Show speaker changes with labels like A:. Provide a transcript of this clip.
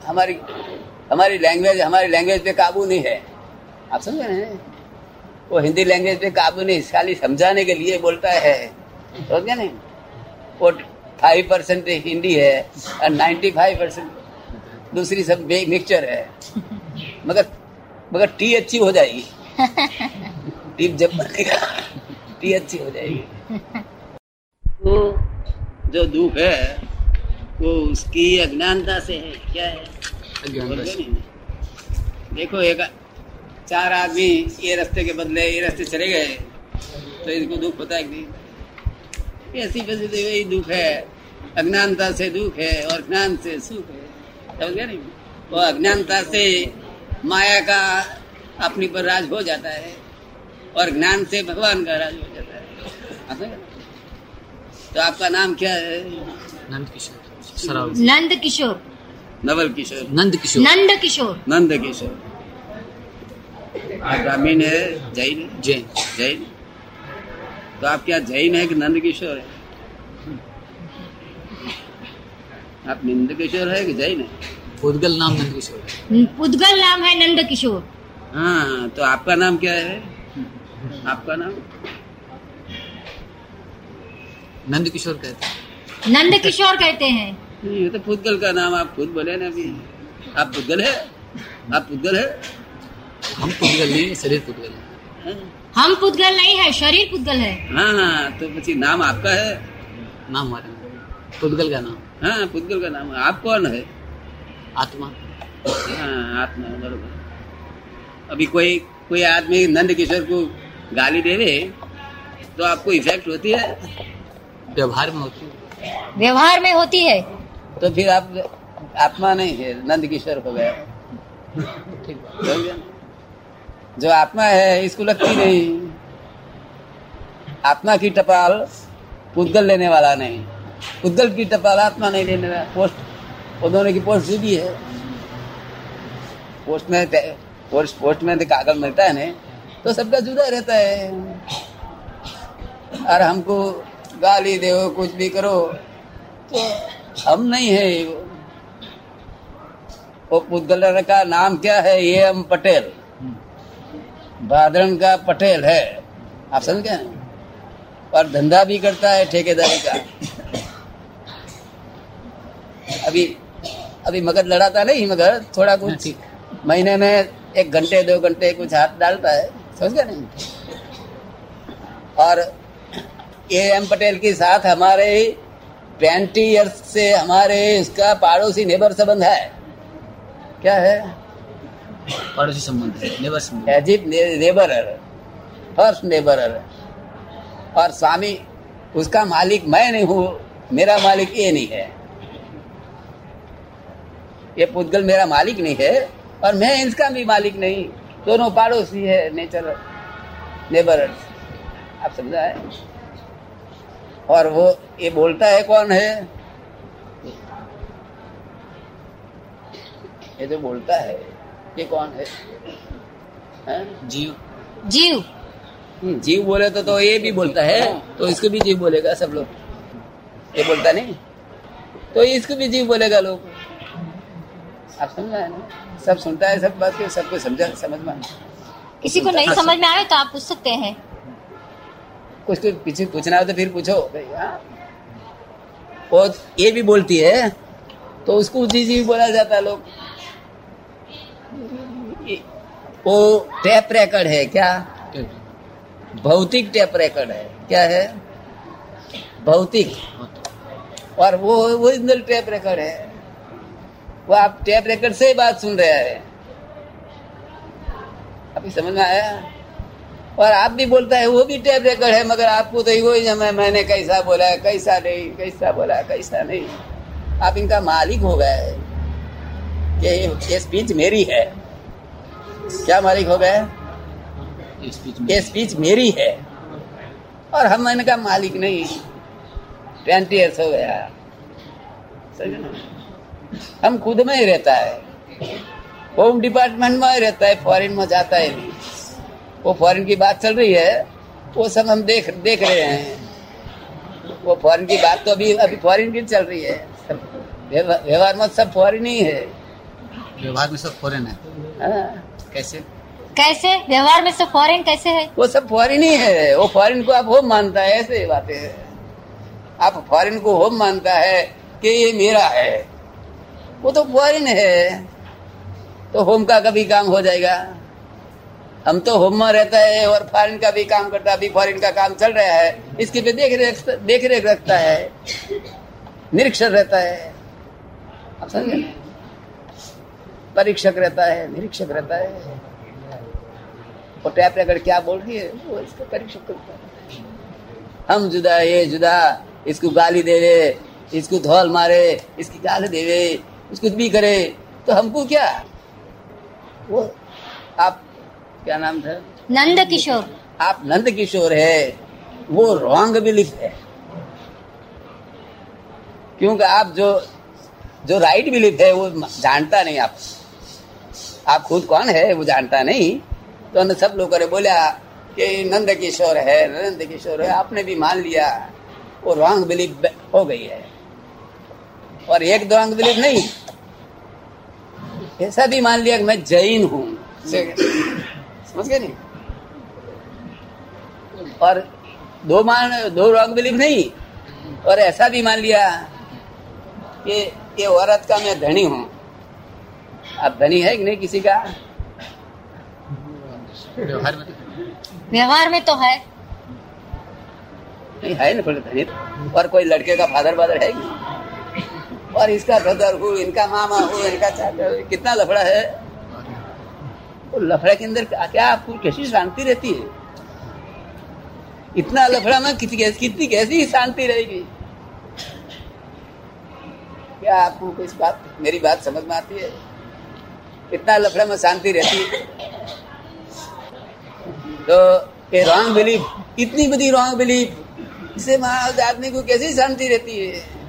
A: हमारी हमारी लैंग्वेज हमारी लैंग्वेज पे काबू नहीं है। आप समझे ना वो हिंदी लैंग्वेज पे काबू नहीं खाली समझाने के लिए बोलता है। समझ गए नहीं? वो फाइव परसेंट हिंदी है और नाइन्टी फाइव परसेंट दूसरी सब मिक्सचर है। मगर मगर टी अच्छी हो जाएगी। टी जब बनेगा टी अच्छी हो जाएगी। वो जो दुख है वो उसकी अज्ञानता से है क्या है? देखो एक चार आदमी ये रास्ते के बदले ये रास्ते चले गए तो इसको दुख होता है नहीं? ऐसी वजह से वही दुख है। अज्ञानता से दुख है और ज्ञान से सुख है। समझ गया नहीं? वो अज्ञानता से माया का अपनी पर राज हो जाता है और ज्ञान से भगवान का राज हो जाता है? तो आपका नाम क्या है?
B: नंद किशोर।
C: नंद किशोर।
A: नवल किशोर।
B: नंद किशोर।
C: नंद किशोर।
A: नंद किशोर। आप ब्राह्मीण है? जैन?
B: जैन।
A: जैन? तो आप क्या जैन है कि नंद किशोर है? आप नंद किशोर है कि जैन है?
B: उद्गल नाम नंद किशोर।
C: उद्गल नाम है नंद किशोर।
A: हाँ तो आपका नाम क्या है? आपका नाम?
B: नंद किशोर कहते हैं।
C: नंद किशोर कहते हैं।
A: ये तो पुद्गल का नाम आप खुद बोले ना अभी। आप पुद्गल है? आप पुद्गल है?
B: हम पुद्गल नहीं शरीर पुद्गल है।
A: हाँ।
C: हम पुद्गल नहीं है शरीर पुद्गल है।
A: हाँ, हाँ तो પછી नाम आपका है
B: नाम हमारा नाम पुद्गल का नाम।
A: हाँ पुद्गल का नाम। आप कौन है?
B: आत्मा।
A: हाँ आत्मा बरोबर। अभी कोई कोई आदमी नंद किशोर को गाली देवे तो आपको इफ़ेक्ट होती है?
B: व्यवहार में होती है।
C: व्यवहार में होती है।
A: तो फिर आप आत्मा नहीं है नंद किशोर हो गया? जो आत्मा है इसको लगती नहीं। आत्मा की टपाल पुद्गल लेने वाला नहीं। पुद्गल की टपाल आत्मा नहीं लेने वाला। पोस्ट वो दोनों की पोस्ट जुदी है। पोस्ट में पोस्ट पोस्ट में तो कागज़ मिलता है ना तो सबका जुदा रहता है। और हमको गाली दो कुछ भी करो। तो हम नहीं है। वो पुद्गल का नाम क्या है? ये एम पटेल। भादरण का पटेल है। आप समझ गए? और धंधा भी करता है ठेकेदारी का। अभी अभी मगर लड़ाता नहीं मगर थोड़ा कुछ महीने में एक घंटे दो घंटे कुछ हाथ डालता है। समझ गया नहीं? और ए एम पटेल के साथ हमारे ट्वेंटी इयर्स से हमारे इसका पड़ोसी नेबर संबंध है। क्या है?
B: पड़ोसी संबंध है नेबर संबंध।
A: As if neighbour first neighbour और स्वामी उसका मालिक मैं नहीं हूँ मेरा मालिक ये नहीं है। ये पुद्गल मेरा मालिक नहीं है और मैं इसका भी मालिक नहीं। दोनों पड़ोसी है नेचर नेबर आप समझा है? और वो ये बोलता है कौन है? ये तो बोलता है ये कौन है, हैं?
B: जीव।
C: जीव।
A: हम्म, जीव बोले तो तो ये भी बोलता है तो इसको भी जीव बोलेगा सब लोग। ये बोलता नहीं? तो इसको भी जीव बोलेगा लोग। आप समझ है ना? सब सुनता है सब बात सबको समझा समझ में
C: किसी को नहीं समझ में आए तो आप पूछ सकते हैं।
A: कुछ कुछ पीछे पूछना हो तो फिर पूछो। भाई, हाँ। वो ये भी बोलती है तो उसको जी जी बोला जाता है लोग। वो टेप रिकॉर्ड है क्या? भौतिक टेप रिकॉर्ड है। क्या है? भौतिक। और वो ओरिजिनल टेप रिकॉर्ड है। वो आप टेप रिकॉर्ड से ही बात सुन रहे हैं। अभी समझ में आया? और आप भी बोलता है वो भी टेप रिकॉर्ड है मगर आपको तो वो ही मैं मैंने कैसा बोला है कैसा नहीं कैसा बोला कैसा नहीं। आप इनका मालिक हो गए। ये ये स्पीच मेरी है। क्या मालिक हो गए? ये स्पीच मेरी है। और हम इनका मालिक नहीं। ट्वेंटी ईयर्स हो गया। हम खुद में ही रहता है। होम डिपार्टमेंट में ही रहता है फॉरेन में जाता है। नहीं वो फॉरेन की बात चल रही है वो सब हम देख देख रहे हैं। वो फॉरेन की बात तो अभी अभी फॉरेन की चल रही है। व्यवहार में सब फॉरेन ही है।
B: व्यवहार में सब फॉरेन है।
A: हाँ,
B: कैसे?
C: कैसे? व्यवहार में सब फॉरेन कैसे है?
A: वो सब फॉरिन ही है। वो फॉरिन को आप होम मानता है ऐसे बातें है। आप फॉरेन को होम मानता है कि ये मेरा है। वो तो फॉरिन है। तो होम का कभी काम हो जाएगा। हम तो होम में रहता है और फॉरिन का भी काम करता है, अभी फॉरिन का काम चल रहा है। इसके पे देख रेख देख रेख रखता है। निरीक्षण रहता है। आप समझे? परीक्षक रहता है, निरीक्षक रहता है। वो टैप अगर क्या बोल रही है? वो इसका परीक्षक करता है। हम जुदा, ये जुदा, इसको गाली देवे इसको धौल मारे, इसकी गाली देवे इसको भी करे तो हमको क्या? वो आप क्या नाम था?
C: नंद किशोर
A: आप नंद किशोर है। वो रॉन्ग बिलीफ है। क्योंकि आप जो जो राइट बिलीफ है वो जानता नहीं आप। आप खुद कौन है वो जानता नहीं। तो सब लोगों ने बोला कि नंद किशोर है नंद किशोर है आपने भी मान लिया। वो रॉन्ग बिलीफ हो गई है। और एक दो रॉन्ग बिलीफ नहीं। ऐसा भी मान लिया कि मैं जैन हूँ। समझ गए नहीं? और दो मान दो रॉन्ग बिलीफ नहीं और ऐसा भी मान लिया कि ये औरत का मैं धनी हूँ। अब धनी है कि नहीं किसी का?
B: व्यवहार में।
C: व्यवहार में तो है।
A: नहीं है ना थोड़े धनी और कोई लड़के का फादर फादर है कि और इसका ब्रदर हूँ इनका मामा हूँ इनका चाचा हूँ कितना लफड़ा है? लफड़ा के अंदर क्या आपको कैसी शांति रहती है? इतना लफड़ा में कितनी कैसी कितनी कैसी शांति रहेगी? क्या आपको इस बात मेरी बात समझ में आती है? इतना लफड़ा में शांति रहती है। तो ये रॉन्ग बिलीफ इतनी बड़ी रॉन्ग बिलीफ इससे महाराज आदमी को कैसी शांति रहती है?